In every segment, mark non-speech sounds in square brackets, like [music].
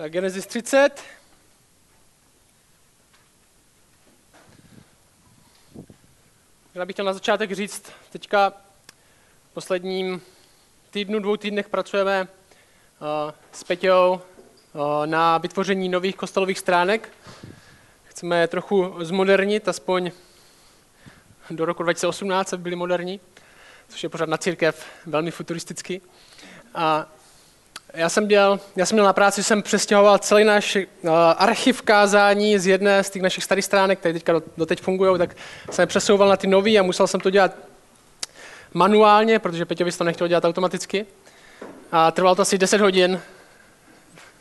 Tak Genesis 30. Já bych chtěl na začátek říct, teďka v posledním týdnu, dvou týdnech pracujeme uh, s Peťou uh, na vytvoření nových kostelových stránek. Chceme je trochu zmodernit, aspoň do roku 2018 byly moderní, což je pořád na církev velmi futuristický. A já jsem, dělal, já jsem měl na práci, jsem přestěhoval celý náš uh, archiv kázání z jedné z těch našich starých stránek, které teďka do, doteď fungují, tak jsem je přesouval na ty nový a musel jsem to dělat manuálně, protože Peťovi to nechtěl dělat automaticky. A trvalo to asi 10 hodin.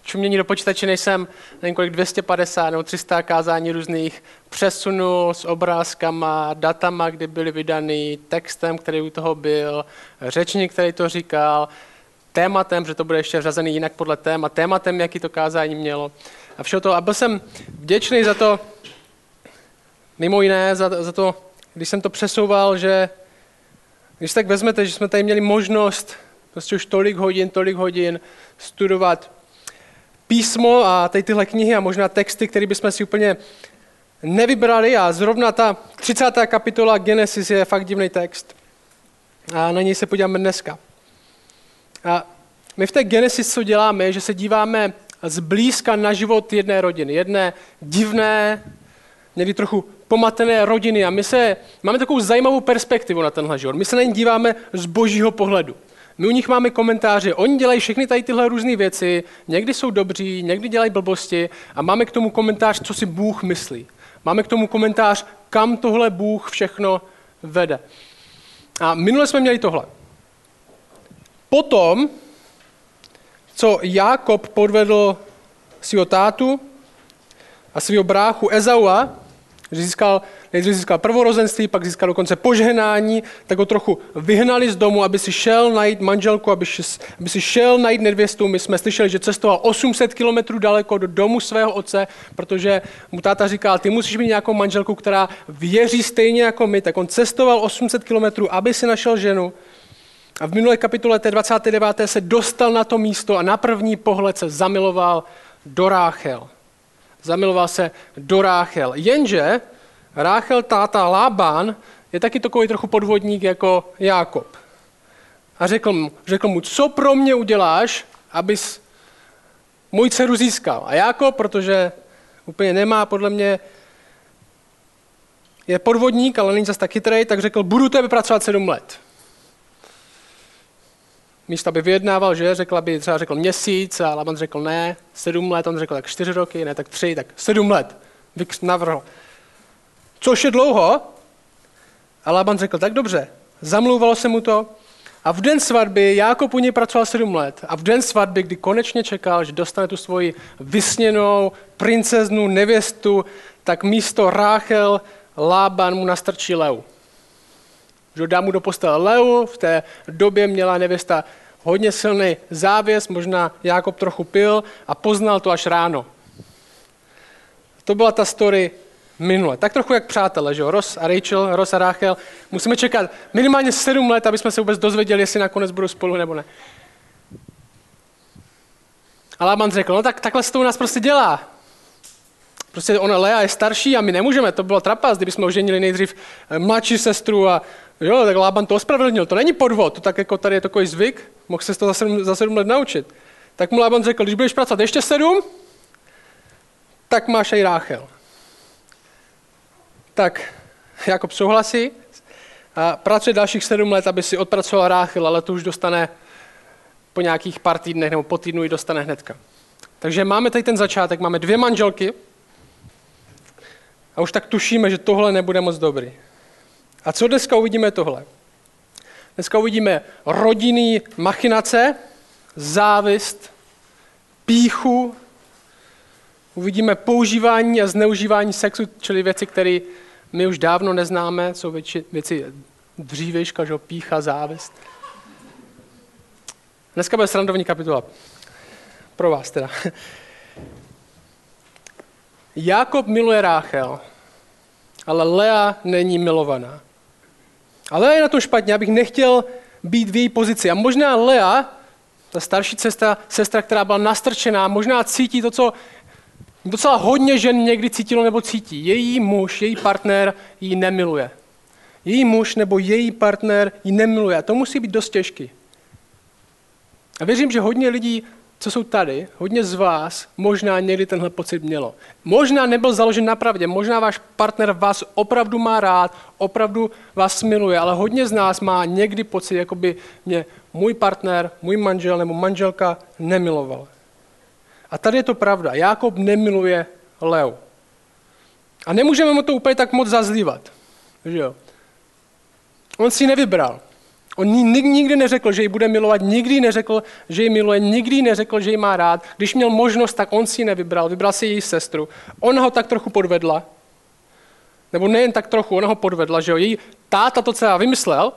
Čumění do počítače nejsem, nevím kolik, 250 nebo 300 kázání různých přesunul s obrázkama, datama, kdy byly vydany, textem, který u toho byl, řečník, který to říkal, tématem, že to bude ještě řazený jinak podle téma, tématem, jaký to kázání mělo. A všeho to. A byl jsem vděčný za to, mimo jiné, za, za to, když jsem to přesouval, že když tak vezmete, že jsme tady měli možnost prostě už tolik hodin, tolik hodin studovat písmo a tady tyhle knihy a možná texty, které bychom si úplně nevybrali a zrovna ta 30. kapitola Genesis je fakt divný text. A na něj se podíváme dneska. A my v té Genesis co děláme, že se díváme zblízka na život jedné rodiny, jedné divné, někdy trochu pomatené rodiny a my se, máme takovou zajímavou perspektivu na tenhle život. My se na ně díváme z božího pohledu. My u nich máme komentáře, oni dělají všechny tady tyhle různé věci, někdy jsou dobří, někdy dělají blbosti a máme k tomu komentář, co si Bůh myslí. Máme k tomu komentář, kam tohle Bůh všechno vede. A minule jsme měli tohle. Potom, co Jákob podvedl svého tátu a svého bráchu Ezaua, že získal, nejdřív získal prvorozenství, pak získal dokonce požehnání, tak ho trochu vyhnali z domu, aby si šel najít manželku, aby, šel, aby si šel najít nedvěstu. My jsme slyšeli, že cestoval 800 kilometrů daleko do domu svého otce, protože mu táta říkal, ty musíš mít nějakou manželku, která věří stejně jako my. Tak on cestoval 800 kilometrů, aby si našel ženu. A v minulé kapitole té 29. se dostal na to místo a na první pohled se zamiloval do Ráchel. Zamiloval se do Ráchel. Jenže Ráchel táta Lában je taky takový trochu podvodník jako Jákob. A řekl mu, řekl mu, co pro mě uděláš, abys můj dceru získal. A Jákob, protože úplně nemá podle mě je podvodník, ale není zase tak chytrý, tak řekl, budu tebe pracovat sedm let místo aby vyjednával, že řekl, by třeba řekl měsíc a Laban řekl ne, sedm let, on řekl tak čtyři roky, ne, tak tři, tak sedm let. Vix navrhl. Což je dlouho, a Laban řekl, tak dobře, zamlouvalo se mu to a v den svatby Jákob u něj pracoval sedm let a v den svatby, kdy konečně čekal, že dostane tu svoji vysněnou princeznu, nevěstu, tak místo Ráchel Lában mu nastrčí leu dá mu do postele Leu, v té době měla nevěsta hodně silný závěs, možná Jákob trochu pil a poznal to až ráno. To byla ta story minule. Tak trochu jak přátelé, že jo? Ross a Rachel, Ross a Rachel. Musíme čekat minimálně sedm let, aby jsme se vůbec dozvěděli, jestli nakonec budou spolu nebo ne. A Laban řekl, no tak takhle se to u nás prostě dělá. Prostě ona Lea je starší a my nemůžeme, to bylo trapas, kdybychom oženili nejdřív mladší sestru a jo, tak Lában to ospravedlnil, to není podvod, to tak jako tady je takový zvyk, mohl se to za sedm, za sedm let naučit. Tak mu Lában řekl, když budeš pracovat ještě sedm, tak máš i Ráchel. Tak Jakob souhlasí a pracuje dalších sedm let, aby si odpracoval Ráchel, ale to už dostane po nějakých pár týdnech nebo po týdnu ji dostane hnedka. Takže máme tady ten začátek, máme dvě manželky, a už tak tušíme, že tohle nebude moc dobrý. A co dneska uvidíme tohle? Dneska uvidíme rodinný machinace, závist, píchu, uvidíme používání a zneužívání sexu, čili věci, které my už dávno neznáme, jsou věci, věci dřívějška, že pícha, závist. Dneska bude srandovní kapitola. Pro vás teda. Jakob miluje Ráchel, ale Lea není milovaná. A Lea je na tom špatně, abych nechtěl být v její pozici. A možná Lea ta starší sestra, sestra, která byla nastrčená, možná cítí to, co docela hodně žen někdy cítilo nebo cítí. Její muž, její partner ji nemiluje. Její muž nebo její partner ji nemiluje. A to musí být dost těžký. A věřím, že hodně lidí, co jsou tady, hodně z vás možná někdy tenhle pocit mělo. Možná nebyl založen na pravdě, možná váš partner vás opravdu má rád, opravdu vás miluje, ale hodně z nás má někdy pocit, jako by mě můj partner, můj manžel nebo manželka nemiloval. A tady je to pravda. Jákob nemiluje Leu. A nemůžeme mu to úplně tak moc zazlívat. Že jo? On si nevybral. On nikdy neřekl, že ji bude milovat, nikdy neřekl, že ji miluje, nikdy neřekl, že ji má rád. Když měl možnost, tak on si ji nevybral, vybral si její sestru. Ona ho tak trochu podvedla, nebo nejen tak trochu, ona ho podvedla, že jo. Její táta to celá vymyslel,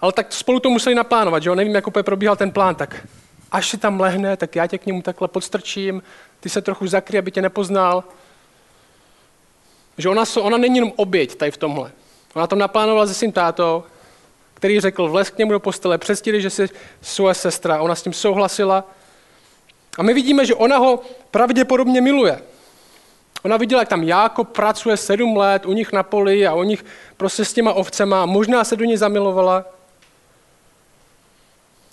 ale tak spolu to museli naplánovat, že jo. Nevím, jak úplně probíhal ten plán, tak až si tam lehne, tak já tě k němu takhle podstrčím, ty se trochu zakry, aby tě nepoznal. Že ona, ona není jenom oběť tady v tomhle. Ona to naplánovala se svým tátou, který řekl, vlez k němu do postele, předstíli, že jsi svoje sestra. Ona s tím souhlasila. A my vidíme, že ona ho pravděpodobně miluje. Ona viděla, jak tam Jákob pracuje sedm let u nich na poli a u nich prostě s těma ovcema. Možná se do ní zamilovala.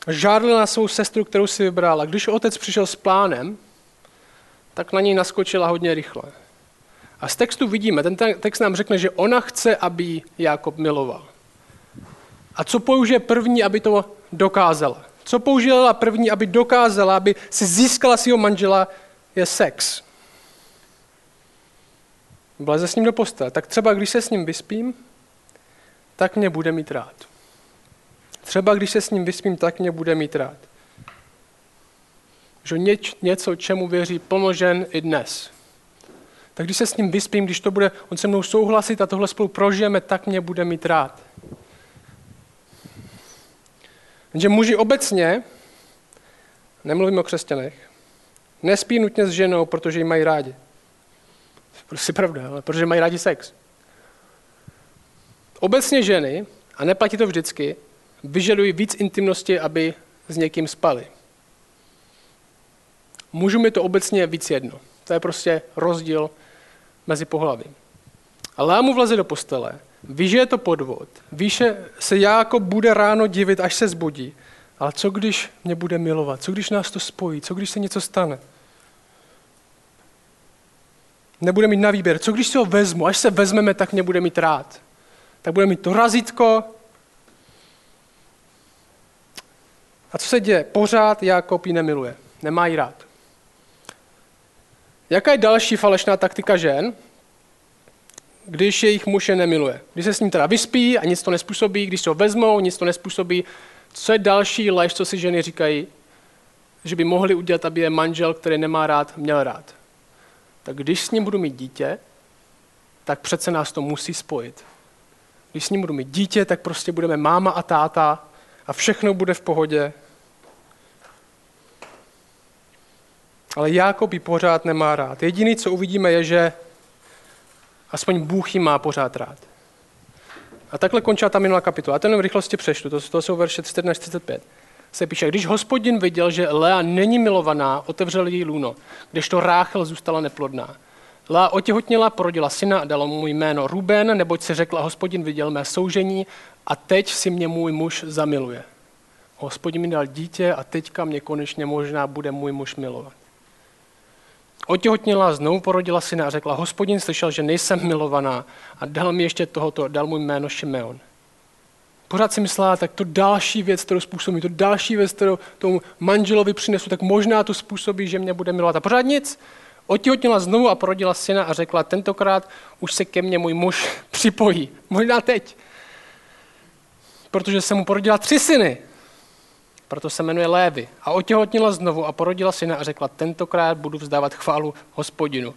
Žádlila na svou sestru, kterou si vybrala. Když otec přišel s plánem, tak na něj naskočila hodně rychle. A z textu vidíme, ten text nám řekne, že ona chce, aby Jákob miloval. A co použije první, aby to dokázala? Co použila první, aby dokázala, aby si získala svého manžela, je sex. Vleze s ním do postele. Tak třeba, když se s ním vyspím, tak mě bude mít rád. Třeba, když se s ním vyspím, tak mě bude mít rád. Že něč, něco, čemu věří plno žen i dnes. Tak když se s ním vyspím, když to bude, on se mnou souhlasit a tohle spolu prožijeme, tak mě bude mít rád. Jenže muži obecně, nemluvím o křesťanech, nespí nutně s ženou, protože ji mají rádi. Prostě pravda, ale protože mají rádi sex. Obecně ženy, a neplatí to vždycky, vyžadují víc intimnosti, aby s někým spali. Mužům je to obecně víc jedno. To je prostě rozdíl mezi pohlaví. A Lámu vleze do postele Ví, že je to podvod. Ví, že se jako bude ráno divit, až se zbudí. Ale co když mě bude milovat? Co když nás to spojí? Co když se něco stane? Nebude mít na výběr. Co když si ho vezmu? Až se vezmeme, tak mě bude mít rád. Tak bude mít to razítko. A co se děje? Pořád Jakob ji nemiluje. Nemá ji rád. Jaká je další falešná taktika žen? Když jejich muž je nemiluje. Když se s ním teda vyspí a nic to nespůsobí, když se ho vezmou, nic to nespůsobí. Co je další lež, co si ženy říkají? Že by mohli udělat, aby je manžel, který nemá rád, měl rád. Tak když s ním budu mít dítě, tak přece nás to musí spojit. Když s ním budu mít dítě, tak prostě budeme máma a táta a všechno bude v pohodě. Ale Jákob ji pořád nemá rád. Jediný, co uvidíme, je, že Aspoň Bůh ji má pořád rád. A takhle končí ta minulá kapitola. A ten v rychlosti přeštu, to, to jsou verše 14 35. Se píše, když hospodin viděl, že Lea není milovaná, otevřel jí lůno, kdežto Ráchel zůstala neplodná. Lea otěhotněla, porodila syna a dala mu jméno Ruben, neboť se řekla, hospodin viděl mé soužení a teď si mě můj muž zamiluje. Hospodin mi dal dítě a teďka mě konečně možná bude můj muž milovat. Otěhotnila, znovu porodila syna a řekla, hospodin slyšel, že nejsem milovaná a dal mi ještě tohoto, dal mu jméno Šimeon. Pořád si myslela, tak to další věc, kterou způsobí, to další věc, kterou tomu manželovi přinesu, tak možná to způsobí, že mě bude milovat. A pořád nic. Otěhotnila znovu a porodila syna a řekla, tentokrát už se ke mně můj muž [laughs] připojí. Možná teď. Protože jsem mu porodila tři syny proto se jmenuje Lévy. A otěhotnila znovu a porodila syna a řekla, tentokrát budu vzdávat chválu hospodinu.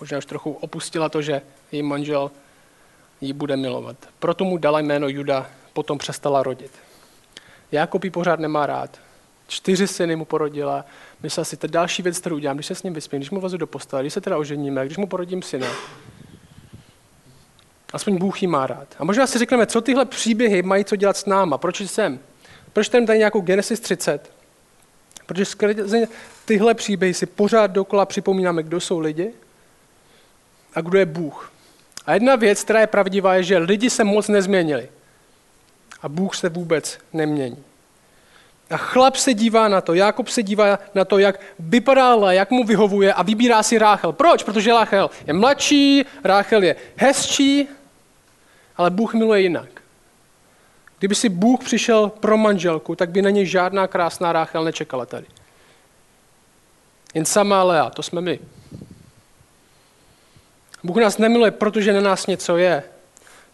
Možná už trochu opustila to, že její manžel ji bude milovat. Proto mu dala jméno Juda, potom přestala rodit. Jákob ji pořád nemá rád. Čtyři syny mu porodila. Myslela si, to další věc, kterou udělám, když se s ním vyspím, když mu vlezu do postele, když se teda oženíme, když mu porodím syna. Aspoň Bůh ji má rád. A možná si řekneme, co tyhle příběhy mají co dělat s náma, proč jsem? Proč tam tady nějakou Genesis 30? Protože skrze tyhle příběhy si pořád dokola připomínáme, kdo jsou lidi a kdo je Bůh. A jedna věc, která je pravdivá, je, že lidi se moc nezměnili. A Bůh se vůbec nemění. A chlap se dívá na to, Jakob se dívá na to, jak vypadá jak mu vyhovuje a vybírá si Ráchel. Proč? Protože Ráchel je mladší, Ráchel je hezčí, ale Bůh miluje jinak. Kdyby si Bůh přišel pro manželku, tak by na něj žádná krásná Ráchel nečekala tady. Jen samá Lea, to jsme my. Bůh nás nemiluje, protože na nás něco je,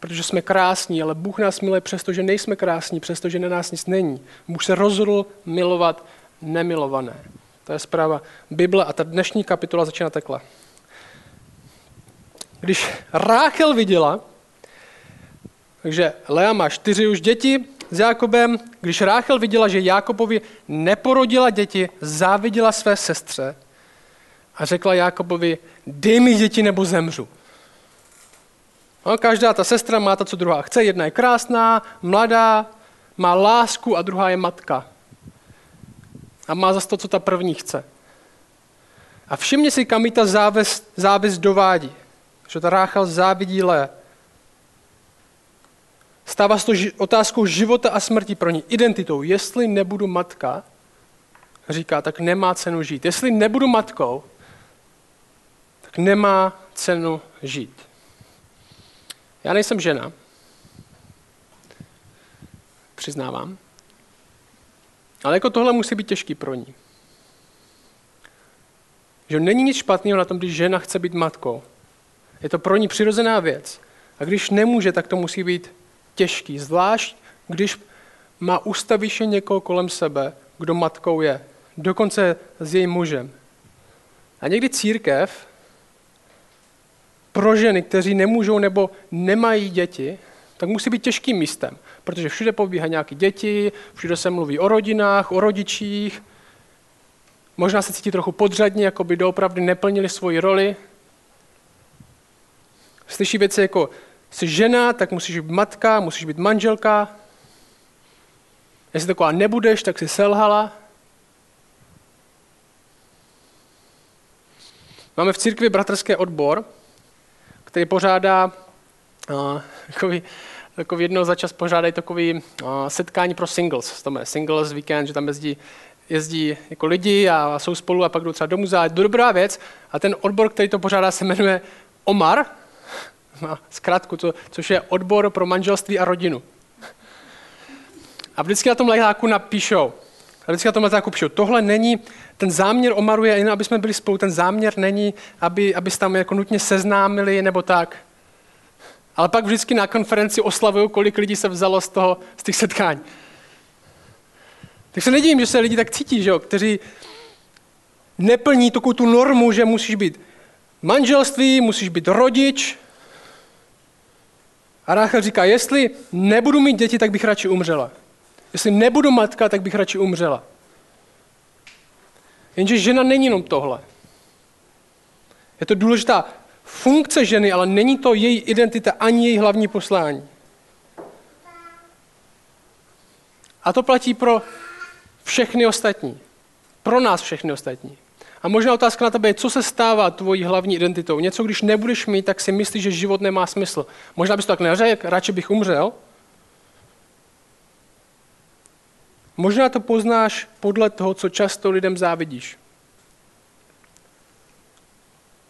protože jsme krásní, ale Bůh nás miluje přesto, že nejsme krásní, přesto, že na nás nic není. Bůh se rozhodl milovat nemilované. To je zpráva Bible a ta dnešní kapitola začíná takhle. Když Ráchel viděla, takže Lea má čtyři už děti s Jákobem, když Ráchel viděla, že Jákobovi neporodila děti, záviděla své sestře a řekla Jákobovi, dej mi děti nebo zemřu. No, každá ta sestra má to, co druhá chce. Jedna je krásná, mladá, má lásku a druhá je matka. A má zase to, co ta první chce. A všimně si, kam jí ta závis, závis dovádí. Že ta Ráchel závidí Lé. Stává se to otázkou života a smrti pro ní, identitou. Jestli nebudu matka, říká, tak nemá cenu žít. Jestli nebudu matkou, tak nemá cenu žít. Já nejsem žena, přiznávám, ale jako tohle musí být těžký pro ní. Že není nic špatného na tom, když žena chce být matkou. Je to pro ní přirozená věc. A když nemůže, tak to musí být těžký. Zvlášť, když má ustaviše někoho kolem sebe, kdo matkou je. Dokonce s jejím mužem. A někdy církev pro ženy, kteří nemůžou nebo nemají děti, tak musí být těžkým místem, protože všude pobíhají nějaké děti, všude se mluví o rodinách, o rodičích, možná se cítí trochu podřadně, jako by doopravdy neplnili svoji roli. Slyší věci jako, jsi žena, tak musíš být matka, musíš být manželka. Jestli taková nebudeš, tak si selhala. Máme v církvi bratrský odbor, který pořádá uh, takový, takový jednou za čas pořádají takový uh, setkání pro singles. To je singles weekend, že tam jezdí, jezdí jako lidi a jsou spolu a pak jdou třeba do muzea. Je to dobrá věc. A ten odbor, který to pořádá, se jmenuje OMAR, zkrátku, to, což je odbor pro manželství a rodinu. A vždycky na tom letáku napíšou, a vždycky na tom letáku píšou, tohle není, ten záměr Omaru je jen, aby jsme byli spolu, ten záměr není, aby, aby se tam jako nutně seznámili nebo tak. Ale pak vždycky na konferenci oslavují, kolik lidí se vzalo z, toho, z těch setkání. Tak se nedivím, že se lidi tak cítí, že jo, kteří neplní takovou tu normu, že musíš být manželství, musíš být rodič. A Ráchel říká, jestli nebudu mít děti, tak bych radši umřela. Jestli nebudu matka, tak bych radši umřela. Jenže žena není jenom tohle. Je to důležitá funkce ženy, ale není to její identita ani její hlavní poslání. A to platí pro všechny ostatní. Pro nás všechny ostatní. A možná otázka na tebe je, co se stává tvojí hlavní identitou. Něco, když nebudeš mít, tak si myslíš, že život nemá smysl. Možná bys to tak neřekl, radši bych umřel, Možná to poznáš podle toho, co často lidem závidíš.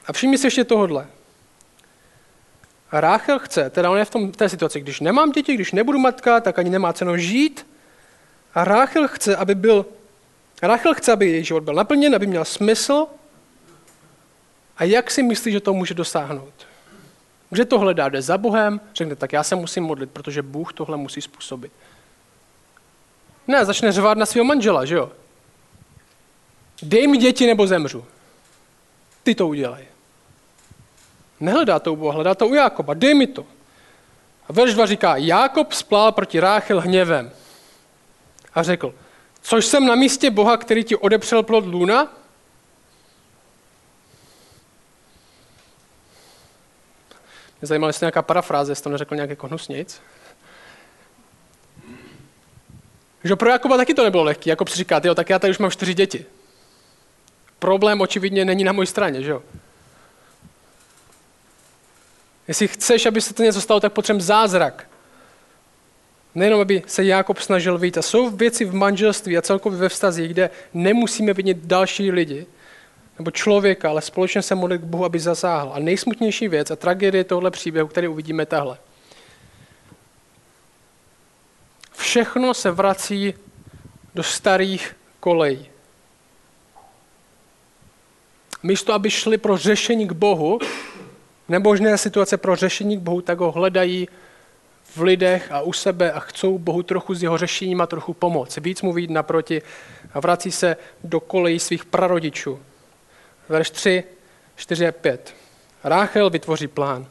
A všimni si ještě tohodle. Ráchel chce, teda on je v, tom, té situaci, když nemám děti, když nebudu matka, tak ani nemá cenu žít. A Ráchel chce, aby byl, Ráchel chce, aby její život byl naplněn, aby měl smysl. A jak si myslí, že to může dosáhnout? Kde to hledá? Jde za Bohem? Řekne, tak já se musím modlit, protože Bůh tohle musí způsobit. Ne, začne řvát na svého manžela, že jo? Dej mi děti nebo zemřu. Ty to udělej. Nehledá to u Boha, hledá to u Jákoba. Dej mi to. A verš 2 říká, Jákob splál proti Ráchel hněvem a řekl, což jsem na místě Boha, který ti odepřel plod luna? Mě zajímalo, jestli nějaká parafráze, jestli to neřekl nějak jako hnusnic. Že pro Jakoba taky to nebylo lehké. Jakob si říká, jo, tak já tady už mám čtyři děti. Problém očividně není na mojí straně, že jo? Jestli chceš, aby se to něco stalo, tak potřebujeme zázrak. Nejenom, aby se Jakob snažil vyjít. A jsou věci v manželství a celkově ve vztazích, kde nemusíme vidět další lidi, nebo člověka, ale společně se modlit k Bohu, aby zasáhl. A nejsmutnější věc a tragédie tohle příběhu, který uvidíme tahle. Všechno se vrací do starých kolejí. Místo, aby šli pro řešení k Bohu, nemožné situace pro řešení k Bohu, tak ho hledají v lidech a u sebe a chcou Bohu trochu s jeho řešením a trochu pomoct. Víc mu vyjít naproti a vrací se do kolejí svých prarodičů. Verš 3, 4 a 5. Ráchel vytvoří plán.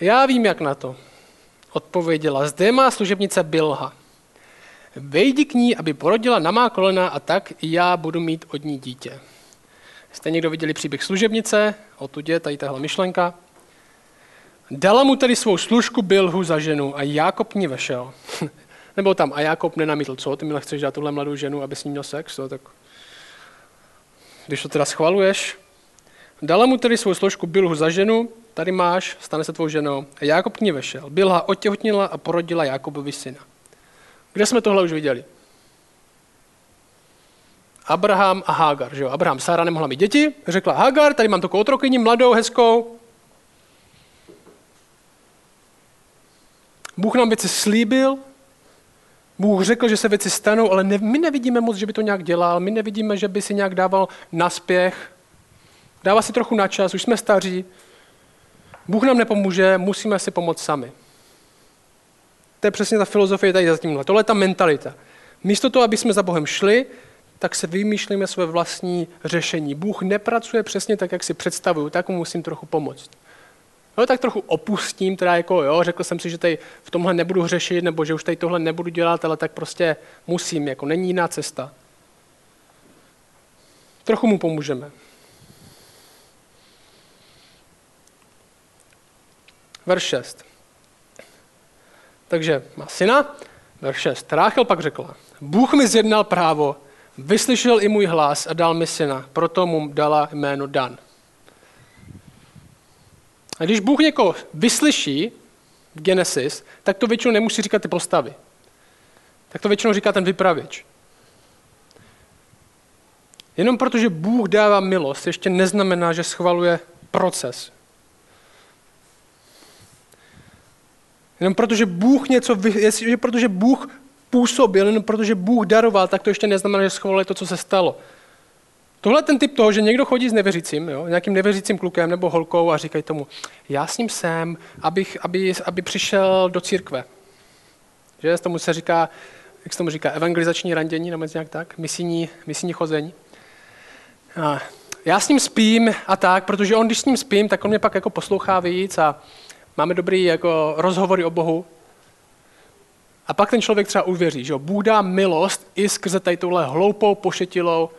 Já vím, jak na to. Odpověděla, zde má služebnice Bilha. Vejdi k ní, aby porodila na má kolena a tak já budu mít od ní dítě. Jste někdo viděli příběh služebnice? Otud je tady tahle myšlenka. Dala mu tedy svou služku Bilhu za ženu a Jákob ní vešel. [laughs] Nebo tam a Jákob nenamítl, co, ty mi chceš dát tuhle mladou ženu, aby s ní měl sex, to, tak když to teda schvaluješ. Dala mu tedy svou složku Bilhu za ženu, tady máš, stane se tvou ženou. A Jákob k ní vešel. Bilha otěhotnila a porodila Jákobovi syna. Kde jsme tohle už viděli? Abraham a Hagar. Že jo? Abraham, Sára nemohla mít děti, řekla Hagar, tady mám takovou otrokyni, mladou, hezkou. Bůh nám věci slíbil, Bůh řekl, že se věci stanou, ale ne, my nevidíme moc, že by to nějak dělal, my nevidíme, že by si nějak dával naspěch. Dává si trochu na čas, už jsme staří. Bůh nám nepomůže, musíme si pomoct sami. To je přesně ta filozofie tady za tímhle. Tohle je ta mentalita. Místo toho, aby jsme za Bohem šli, tak se vymýšlíme své vlastní řešení. Bůh nepracuje přesně tak, jak si představuju, tak mu musím trochu pomoct. No, tak trochu opustím, teda jako jo, řekl jsem si, že tady v tomhle nebudu řešit, nebo že už tady tohle nebudu dělat, ale tak prostě musím, jako není jiná cesta. Trochu mu pomůžeme. Verš 6. Takže má syna, verš 6. Ráchel pak řekla, Bůh mi zjednal právo, vyslyšel i můj hlas a dal mi syna, proto mu dala jméno Dan. A když Bůh někoho vyslyší v Genesis, tak to většinou nemusí říkat ty postavy. Tak to většinou říká ten vypravěč. Jenom protože Bůh dává milost, ještě neznamená, že schvaluje proces. Jenom protože Bůh něco, jestli, protože Bůh působil, jenom protože Bůh daroval, tak to ještě neznamená, že schvaluje to, co se stalo. Tohle je ten typ toho, že někdo chodí s nevěřícím, jo, nějakým nevěřícím klukem nebo holkou a říkají tomu, já s ním jsem, abych, aby, aby přišel do církve. Že tomu se říká, jak se tomu říká, evangelizační randění, nebo nějak tak, misijní, misijní chození. A já s ním spím a tak, protože on, když s ním spím, tak on mě pak jako poslouchá víc a máme dobrý jako rozhovory o Bohu. A pak ten člověk třeba uvěří, že Bůh dá milost i skrze tady touhle hloupou, pošetilou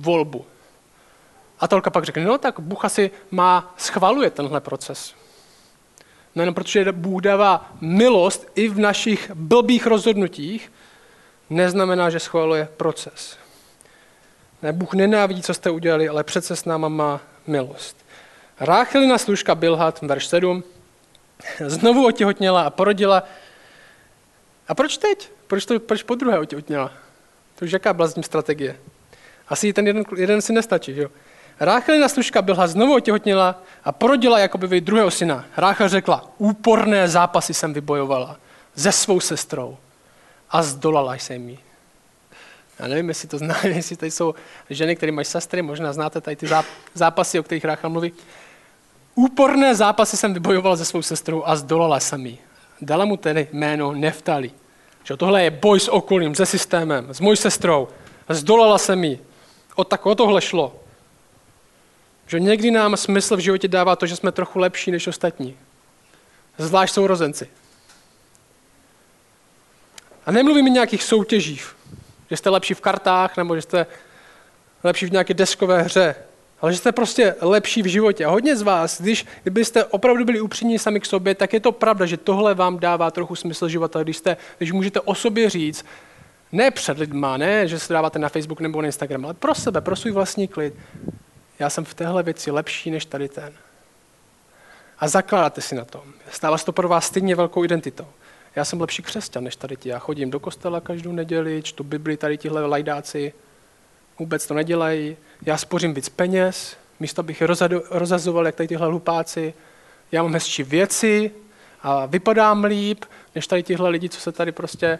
volbu. A Tolka pak řekne, no tak Bůh asi má, schvaluje tenhle proces. No jenom protože Bůh dává milost i v našich blbých rozhodnutích, neznamená, že schvaluje proces. Ne, Bůh nenávidí, co jste udělali, ale přece s náma má milost. Ráchelina služka Bilhat, verš 7, znovu otěhotněla a porodila. A proč teď? Proč, to, proč po druhé otěhotněla? To už jaká byla strategie? Asi ten jeden, jeden si nestačí, že jo? Ráchelina služka byla znovu otěhotněla a porodila jakoby druhého syna. Ráchel řekla, úporné zápasy jsem vybojovala se svou sestrou a zdolala jsem ji. Já nevím, jestli to znáte, [laughs] jestli tady jsou ženy, které mají sestry, možná znáte tady ty zápasy, o kterých Ráchel mluví. Úporné zápasy jsem vybojoval se svou sestrou a zdolala jsem ji. Dala mu tedy jméno Neftali. Že tohle je boj s okolím, se systémem, s mojí sestrou. Zdolala jsem ji. O tak o tohle šlo. Že někdy nám smysl v životě dává to, že jsme trochu lepší než ostatní. Zvlášť sourozenci. A nemluvím o nějakých soutěžích, že jste lepší v kartách nebo že jste lepší v nějaké deskové hře, ale že jste prostě lepší v životě. A hodně z vás, když byste opravdu byli upřímní sami k sobě, tak je to pravda, že tohle vám dává trochu smysl života, když, jste, když můžete o sobě říct, Ne před lidma, ne, že se dáváte na Facebook nebo na Instagram, ale pro sebe, pro svůj vlastní klid. Já jsem v téhle věci lepší než tady ten. A zakládáte si na tom. Stává se to pro vás stejně velkou identitou. Já jsem lepší křesťan než tady ti. Já chodím do kostela každou neděli, čtu Bibli, tady tihle lajdáci vůbec to nedělají. Já spořím víc peněz, místo abych je rozazoval, jak tady tyhle hlupáci. Já mám hezčí věci a vypadám líp, než tady tihle lidi, co se tady prostě...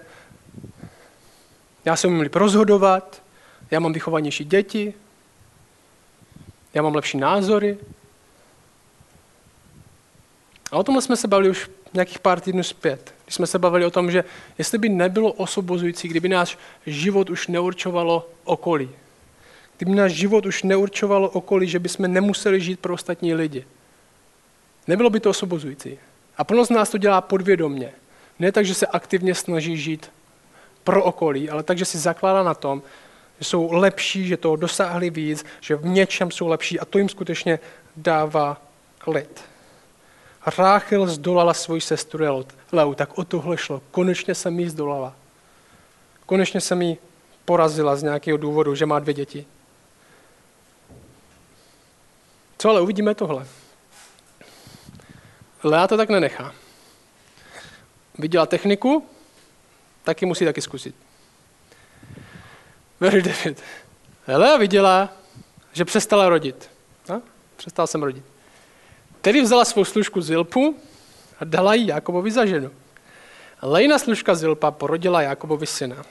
Já se umím líp rozhodovat, já mám vychovanější děti, já mám lepší názory. A o tomhle jsme se bavili už nějakých pár týdnů zpět. Když jsme se bavili o tom, že jestli by nebylo osobozující, kdyby náš život už neurčovalo okolí. Kdyby náš život už neurčovalo okolí, že bychom nemuseli žít pro ostatní lidi. Nebylo by to osobozující. A plno z nás to dělá podvědomně. Ne tak, že se aktivně snaží žít pro okolí, ale tak, že si zakládá na tom, že jsou lepší, že toho dosáhli víc, že v něčem jsou lepší a to jim skutečně dává klid. Ráchel zdolala svoji sestru Leu, tak o tohle šlo. Konečně jsem jí zdolala. Konečně jsem jí porazila z nějakého důvodu, že má dvě děti. Co ale uvidíme tohle. Lea to tak nenechá. Viděla techniku, taky musí taky zkusit. Verš 9. Lea viděla, že přestala rodit. No? Přestal jsem rodit. Tedy vzala svou služku Zilpu a dala ji Jakobovi za ženu. Lejna služka Zilpa porodila Jakobovi syna.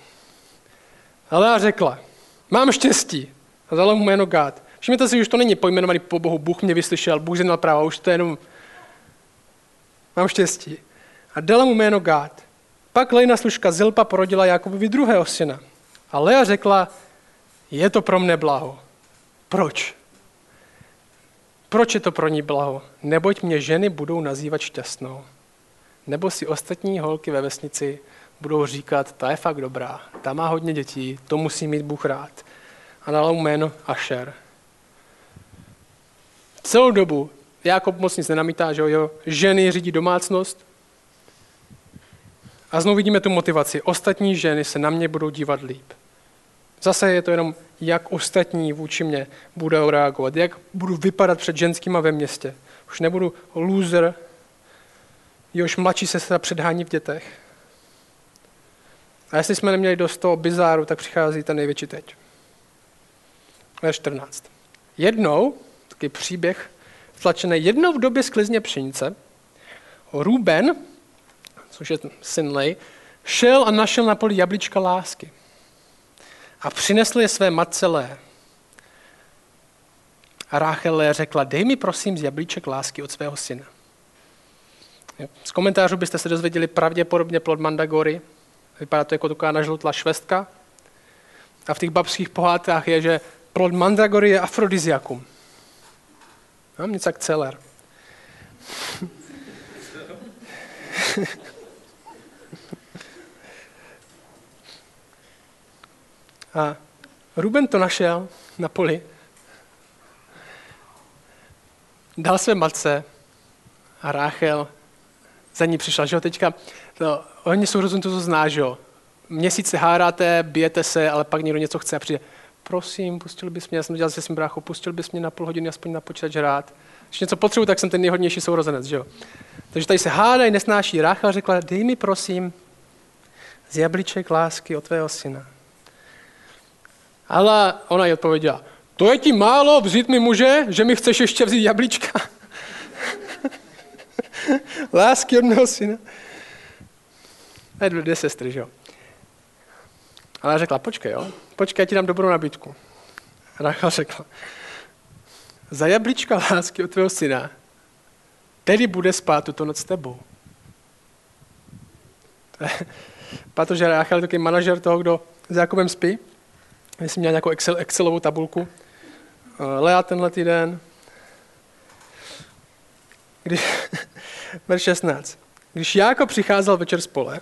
Lea řekla, mám štěstí. A dala mu jméno Gád. Všimněte si, už to není pojmenovaný po Bohu, Bůh mě vyslyšel, Bůh znal práva, už to je jenom, mám štěstí. A dala mu jméno Gád. Pak Lejna služka Zilpa porodila Jakobovi druhého syna. A Lea řekla, je to pro mne blaho. Proč? Proč je to pro ní blaho? Neboť mě ženy budou nazývat šťastnou. Nebo si ostatní holky ve vesnici budou říkat, ta je fakt dobrá, ta má hodně dětí, to musí mít Bůh rád. A dala mu jméno Asher. Celou dobu Jakob moc nic nenamítá, že jo, ženy řídí domácnost. A znovu vidíme tu motivaci. Ostatní ženy se na mě budou dívat líp. Zase je to jenom, jak ostatní vůči mě budou reagovat, jak budu vypadat před ženskýma ve městě. Už nebudu loser, jehož mladší sestra předhání v dětech. A jestli jsme neměli dost toho bizáru, tak přichází ten největší teď. Ve 14. Jednou takový příběh tlačený jednou v době sklizně pšenice. Ruben, což je syn Lej, šel a našel na poli jablíčka lásky a přinesl je své matce Lé. A Ráchel Lé řekla, dej mi prosím z jablíček lásky od svého syna. Z komentářů byste se dozvěděli pravděpodobně plod mandagory. Vypadá to jako taková nažlutlá švestka. A v těch babských pohádkách je, že plod mandragory je afrodiziakum. Mám něco jak celer. [laughs] A Ruben to našel na poli, dal své matce a Ráchel za ní přišla, že jo, teďka, to, hodně sourozenců to zná, že jo, měsíc se háráte, bijete se, ale pak někdo něco chce a přijde, prosím, pustil bys mě, já jsem dělal se svým bráchou, pustil bys mě na půl hodiny aspoň na počítač hrát. Když něco potřebuji, tak jsem ten nejhodnější sourozenec, že jo. Takže tady se hádají, nesnáší. Rácha řekla, dej mi prosím z jablíček lásky od tvého syna. Ale ona jí odpověděla, to je ti málo vzít mi muže, že mi chceš ještě vzít jablíčka? [laughs] lásky od mého syna. A dvě sestry, že jo. Ale řekla, počkej, jo, počkej, já ti dám dobrou nabídku. Rachel řekla, za jablíčka lásky od tvého syna, tedy bude spát tuto noc s tebou. [laughs] Protože Rachel je takový manažer toho, kdo s Jakobem spí. Myslím, měl nějakou Excel, Excelovou tabulku. Eh, Lea tenhle týden. Když, [laughs] verš 16. Když Jákob přicházel večer z pole,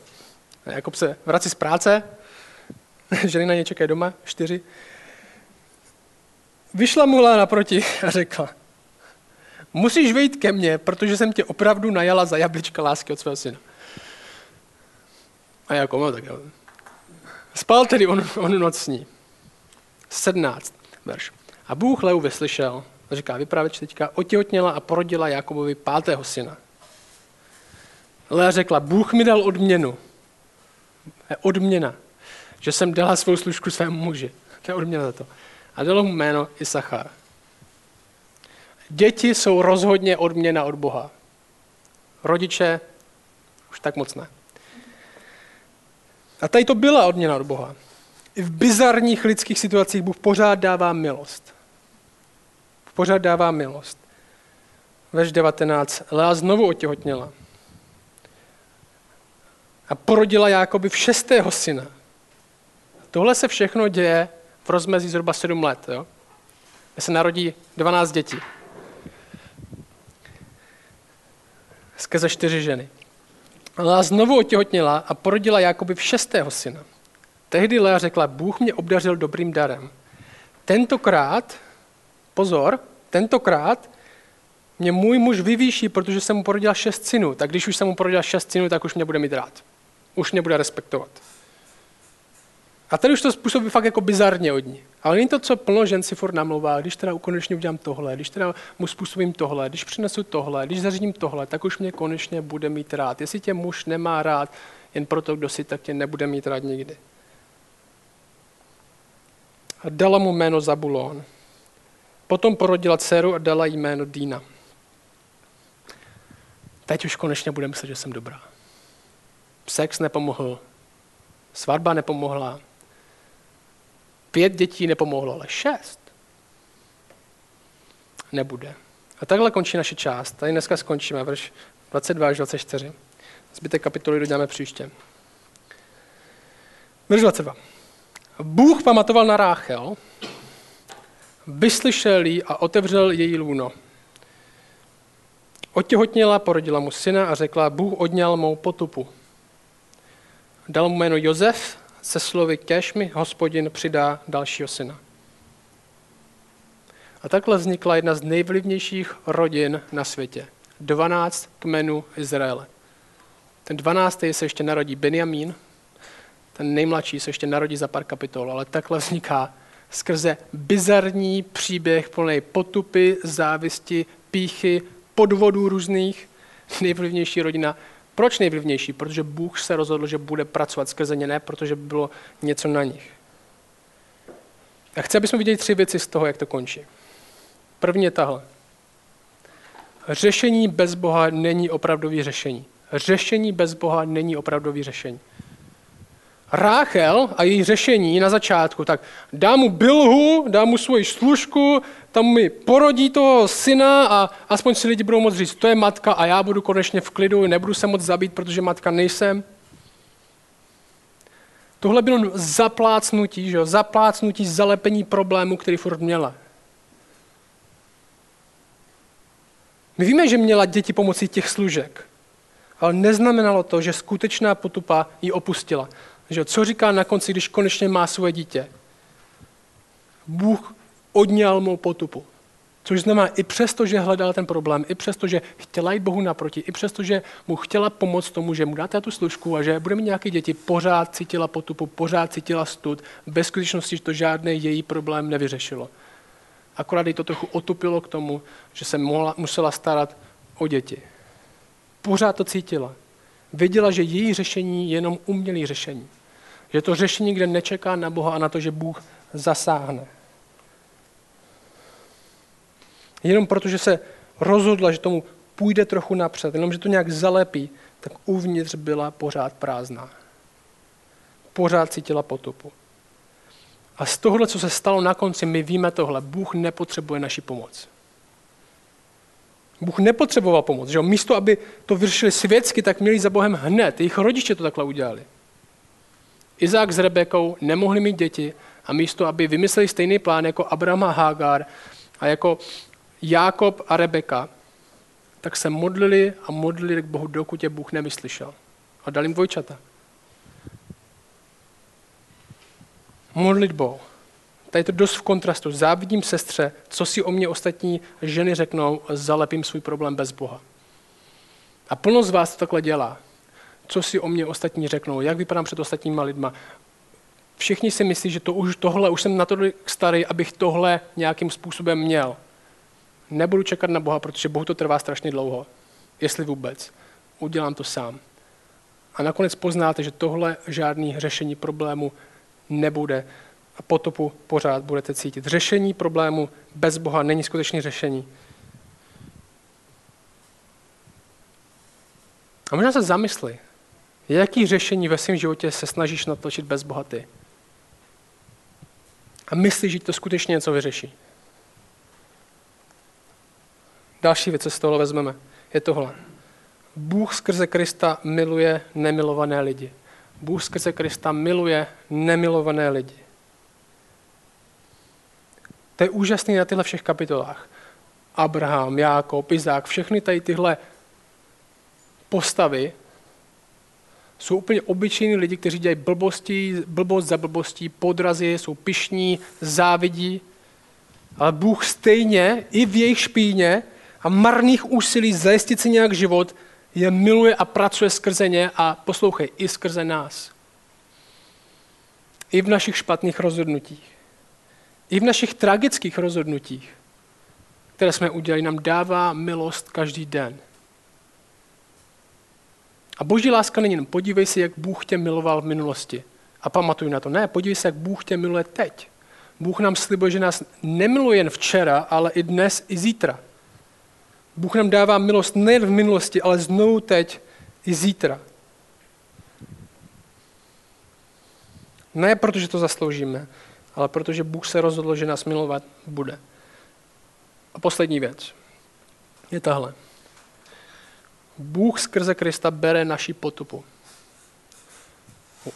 Jakob se vrací z práce, [laughs] ženy na ně čekají doma, čtyři, vyšla mu Lea naproti a řekla, musíš vejít ke mně, protože jsem tě opravdu najala za jablíčka lásky od svého syna. A jako, no tak jo. Spal tedy on, on nocní. 17 verš. A Bůh Leu vyslyšel, říká vypravěč teďka, otěhotněla a porodila Jakobovi pátého syna. Lea řekla, Bůh mi dal odměnu. Je odměna, že jsem dala svou služku svému muži. To je odměna za to. A dalo mu jméno Isachar. Děti jsou rozhodně odměna od Boha. Rodiče už tak moc ne. A tady to byla odměna od Boha. I v bizarních lidských situacích Bůh pořád dává milost. Pořád dává milost. Verš 19. Lea znovu otěhotněla. A porodila Jákoby v šestého syna. Tohle se všechno děje v rozmezí zhruba 7 let. Jo? Kde se narodí 12 dětí. Skrze čtyři ženy. Lea znovu otěhotněla a porodila Jakoby v šestého syna. Tehdy Lea řekla, Bůh mě obdařil dobrým darem. Tentokrát, pozor, tentokrát mě můj muž vyvýší, protože jsem mu porodila šest synů. Tak když už jsem mu porodila šest synů, tak už mě bude mít rád. Už mě bude respektovat. A tady už to způsobí fakt jako bizarně od ní. Ale není to, co plno žen si furt namlouvá, když teda konečně udělám tohle, když teda mu způsobím tohle, když přinesu tohle, když zařídím tohle, tak už mě konečně bude mít rád. Jestli tě muž nemá rád jen proto, kdo si, tak tě nebude mít rád nikdy. A dala mu jméno Zabulon. Potom porodila dceru a dala jí jméno Dýna. Teď už konečně bude myslet, že jsem dobrá. Sex nepomohl, svatba nepomohla, Pět dětí nepomohlo, ale šest nebude. A takhle končí naše část. Tady dneska skončíme, verš 22 až 24. Zbytek kapitoly doděláme příště. Verš 22. Bůh pamatoval na Ráchel, vyslyšel jí a otevřel její lůno. Otěhotněla, porodila mu syna a řekla, Bůh odňal mou potupu. Dal mu jméno Josef se slovy kež mi hospodin přidá dalšího syna. A takhle vznikla jedna z nejvlivnějších rodin na světě. 12 kmenů Izraele. Ten 12. se ještě narodí Benjamín, ten nejmladší se ještě narodí za pár kapitol, ale takhle vzniká skrze bizarní příběh plný potupy, závisti, píchy, podvodů různých, nejvlivnější rodina proč nejvlivnější? Protože Bůh se rozhodl, že bude pracovat skrze ně, ne protože by bylo něco na nich. A chci, abychom viděli tři věci z toho, jak to končí. První je tahle. Řešení bez Boha není opravdový řešení. Řešení bez Boha není opravdový řešení. Ráchel a její řešení na začátku, tak dá mu bilhu, dá mu svoji služku, tam mi porodí toho syna a aspoň si lidi budou moct říct, to je matka a já budu konečně v klidu, nebudu se moc zabít, protože matka nejsem. Tohle bylo zaplácnutí, že jo? zaplácnutí zalepení problému, který furt měla. My víme, že měla děti pomocí těch služek, ale neznamenalo to, že skutečná potupa ji opustila. Že co říká na konci, když konečně má svoje dítě? Bůh odňal mou potupu. Což znamená, i přesto, že hledal ten problém, i přesto, že chtěla jít Bohu naproti, i přesto, že mu chtěla pomoct tomu, že mu dáte tu služku a že bude mít nějaké děti, pořád cítila potupu, pořád cítila stud, bez skutečnosti, že to žádný její problém nevyřešilo. Akorát jí to trochu otupilo k tomu, že se mohla, musela starat o děti. Pořád to cítila. Věděla, že její řešení je jenom umělé řešení. Že to řešení, kde nečeká na Boha a na to, že Bůh zasáhne. Jenom protože se rozhodla, že tomu půjde trochu napřed, jenom že to nějak zalepí, tak uvnitř byla pořád prázdná. Pořád cítila potupu. A z tohohle, co se stalo na konci, my víme tohle. Bůh nepotřebuje naši pomoc. Bůh nepotřeboval pomoc. Že? Místo, aby to vyřešili světsky, tak měli za Bohem hned. Jejich rodiče to takhle udělali. Izák s Rebekou nemohli mít děti a místo, aby vymysleli stejný plán jako Abraham a Hagar a jako Jákob a Rebeka, tak se modlili a modlili k Bohu, dokud je Bůh nevyslyšel. A dal jim dvojčata. Modlit Bohu. Tady je to dost v kontrastu. Závidím sestře, co si o mě ostatní ženy řeknou, zalepím svůj problém bez Boha. A plno z vás to takhle dělá. Co si o mě ostatní řeknou, jak vypadám před ostatníma lidma. Všichni si myslí, že to už, tohle, už jsem na to starý, abych tohle nějakým způsobem měl. Nebudu čekat na Boha, protože Bohu to trvá strašně dlouho. Jestli vůbec. Udělám to sám. A nakonec poznáte, že tohle žádný řešení problému nebude. A potopu pořád budete cítit. Řešení problému bez Boha není skutečně řešení. A možná se zamysli, jaký řešení ve svém životě se snažíš natlačit bez Boha ty. A myslíš, že to skutečně něco vyřeší. Další věc, co z toho vezmeme, je tohle. Bůh skrze Krista miluje nemilované lidi. Bůh skrze Krista miluje nemilované lidi. To je úžasný na těchto všech kapitolách. Abraham, Jákob, Izák, všechny tady tyhle postavy jsou úplně obyčejní lidi, kteří dělají blbosti, blbost za blbostí, podrazy, jsou pišní, závidí. Ale Bůh stejně i v jejich špíně a marných úsilí zajistit si nějak život je miluje a pracuje skrze ně a poslouchej, i skrze nás. I v našich špatných rozhodnutích. I v našich tragických rozhodnutích, které jsme udělali, nám dává milost každý den. A boží láska není jenom podívej se, jak Bůh tě miloval v minulosti. A pamatuj na to. Ne, podívej se, jak Bůh tě miluje teď. Bůh nám slibuje, že nás nemiluje jen včera, ale i dnes, i zítra. Bůh nám dává milost nejen v minulosti, ale znovu teď i zítra. Ne protože to zasloužíme, ale protože Bůh se rozhodl, že nás milovat bude. A poslední věc je tahle. Bůh skrze Krista bere naši potupu.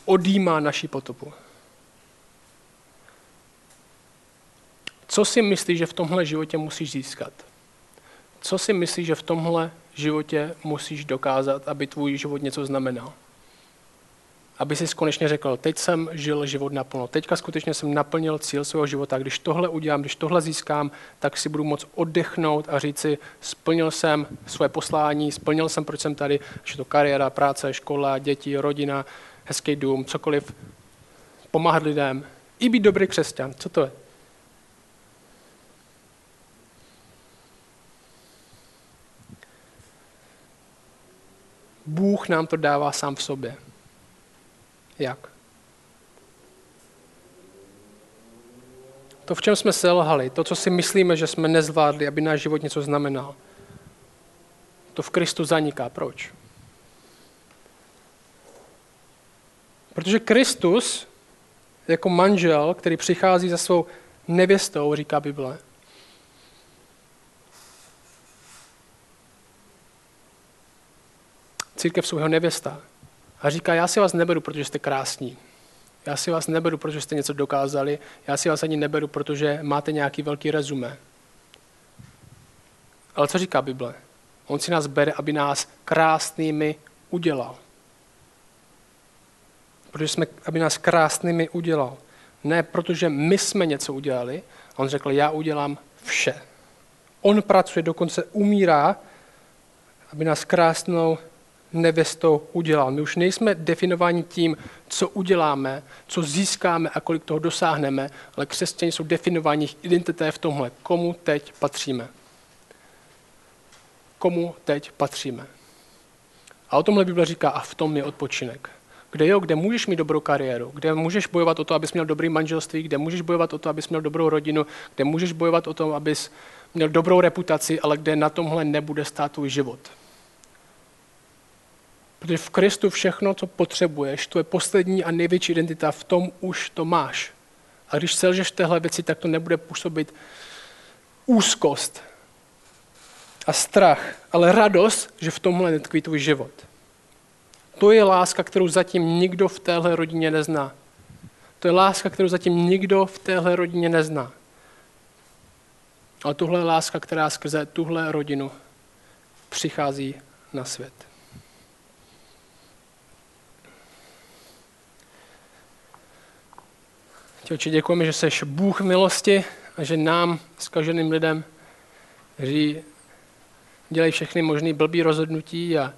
Odímá naši potupu. Co si myslíš, že v tomhle životě musíš získat? Co si myslíš, že v tomhle životě musíš dokázat, aby tvůj život něco znamenal? Aby jsi konečně řekl, teď jsem žil život naplno, teďka skutečně jsem naplnil cíl svého života. Když tohle udělám, když tohle získám, tak si budu moct oddechnout a říct si, splnil jsem své poslání, splnil jsem, proč jsem tady, že to kariéra, práce, škola, děti, rodina, hezký dům, cokoliv, pomáhat lidem, i být dobrý křesťan. Co to je? Bůh nám to dává sám v sobě. Jak? To, v čem jsme selhali, to, co si myslíme, že jsme nezvládli, aby náš život něco znamenal, to v Kristu zaniká. Proč? Protože Kristus jako manžel, který přichází za svou nevěstou, říká Bible, církev jsou jeho nevěsta. A říká, já si vás neberu, protože jste krásní. Já si vás neberu, protože jste něco dokázali. Já si vás ani neberu, protože máte nějaký velký rezumé. Ale co říká Bible? On si nás bere, aby nás krásnými udělal. Protože jsme, aby nás krásnými udělal. Ne protože my jsme něco udělali. On řekl, já udělám vše. On pracuje, dokonce umírá, aby nás krásnou nevěstou udělal. My už nejsme definováni tím, co uděláme, co získáme a kolik toho dosáhneme, ale křesťané jsou definováni, je v tomhle, komu teď patříme. Komu teď patříme. A o tomhle Bible říká, a v tom je odpočinek. Kde jo, kde můžeš mít dobrou kariéru, kde můžeš bojovat o to, abys měl dobrý manželství, kde můžeš bojovat o to, abys měl dobrou rodinu, kde můžeš bojovat o to, abys měl dobrou reputaci, ale kde na tomhle nebude stát tvůj život. Protože v Kristu všechno, co potřebuješ, to je poslední a největší identita, v tom už to máš. A když selžeš téhle věci, tak to nebude působit úzkost a strach, ale radost, že v tomhle netkví tvůj život. To je láska, kterou zatím nikdo v téhle rodině nezná. To je láska, kterou zatím nikdo v téhle rodině nezná. Ale tohle je láska, která skrze tuhle rodinu přichází na svět. Ti děkujeme, že jsi Bůh milosti a že nám, zkaženým lidem, kteří dělají všechny možné blbý rozhodnutí a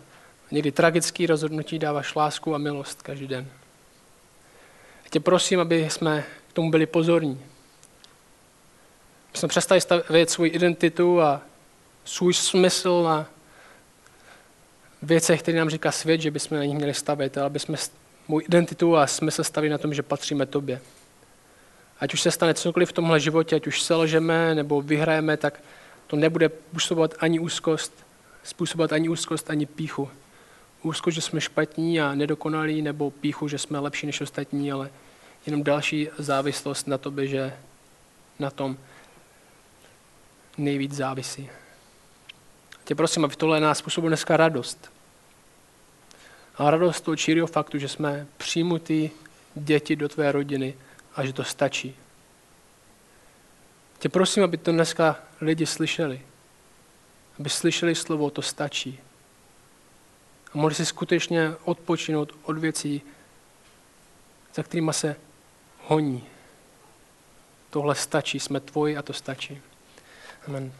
někdy tragické rozhodnutí, dáváš lásku a milost každý den. Tě prosím, aby jsme k tomu byli pozorní. My jsme přestali stavět svou identitu a svůj smysl na věcech, které nám říká svět, že bychom na nich měli stavět, ale aby jsme můj identitu a smysl stavili na tom, že patříme tobě. Ať už se stane cokoliv v tomhle životě, ať už selžeme nebo vyhrajeme, tak to nebude působovat ani úzkost, způsobovat ani úzkost, ani píchu. Úzkost, že jsme špatní a nedokonalí, nebo píchu, že jsme lepší než ostatní, ale jenom další závislost na tobě, že na tom nejvíc závisí. Tě prosím, aby tohle nás způsobilo dneska radost. A radost toho číryho faktu, že jsme přijmutí děti do tvé rodiny a že to stačí. Tě prosím, aby to dneska lidi slyšeli. Aby slyšeli slovo, to stačí. A mohli si skutečně odpočinout od věcí, za kterými se honí. Tohle stačí, jsme tvoji a to stačí. Amen.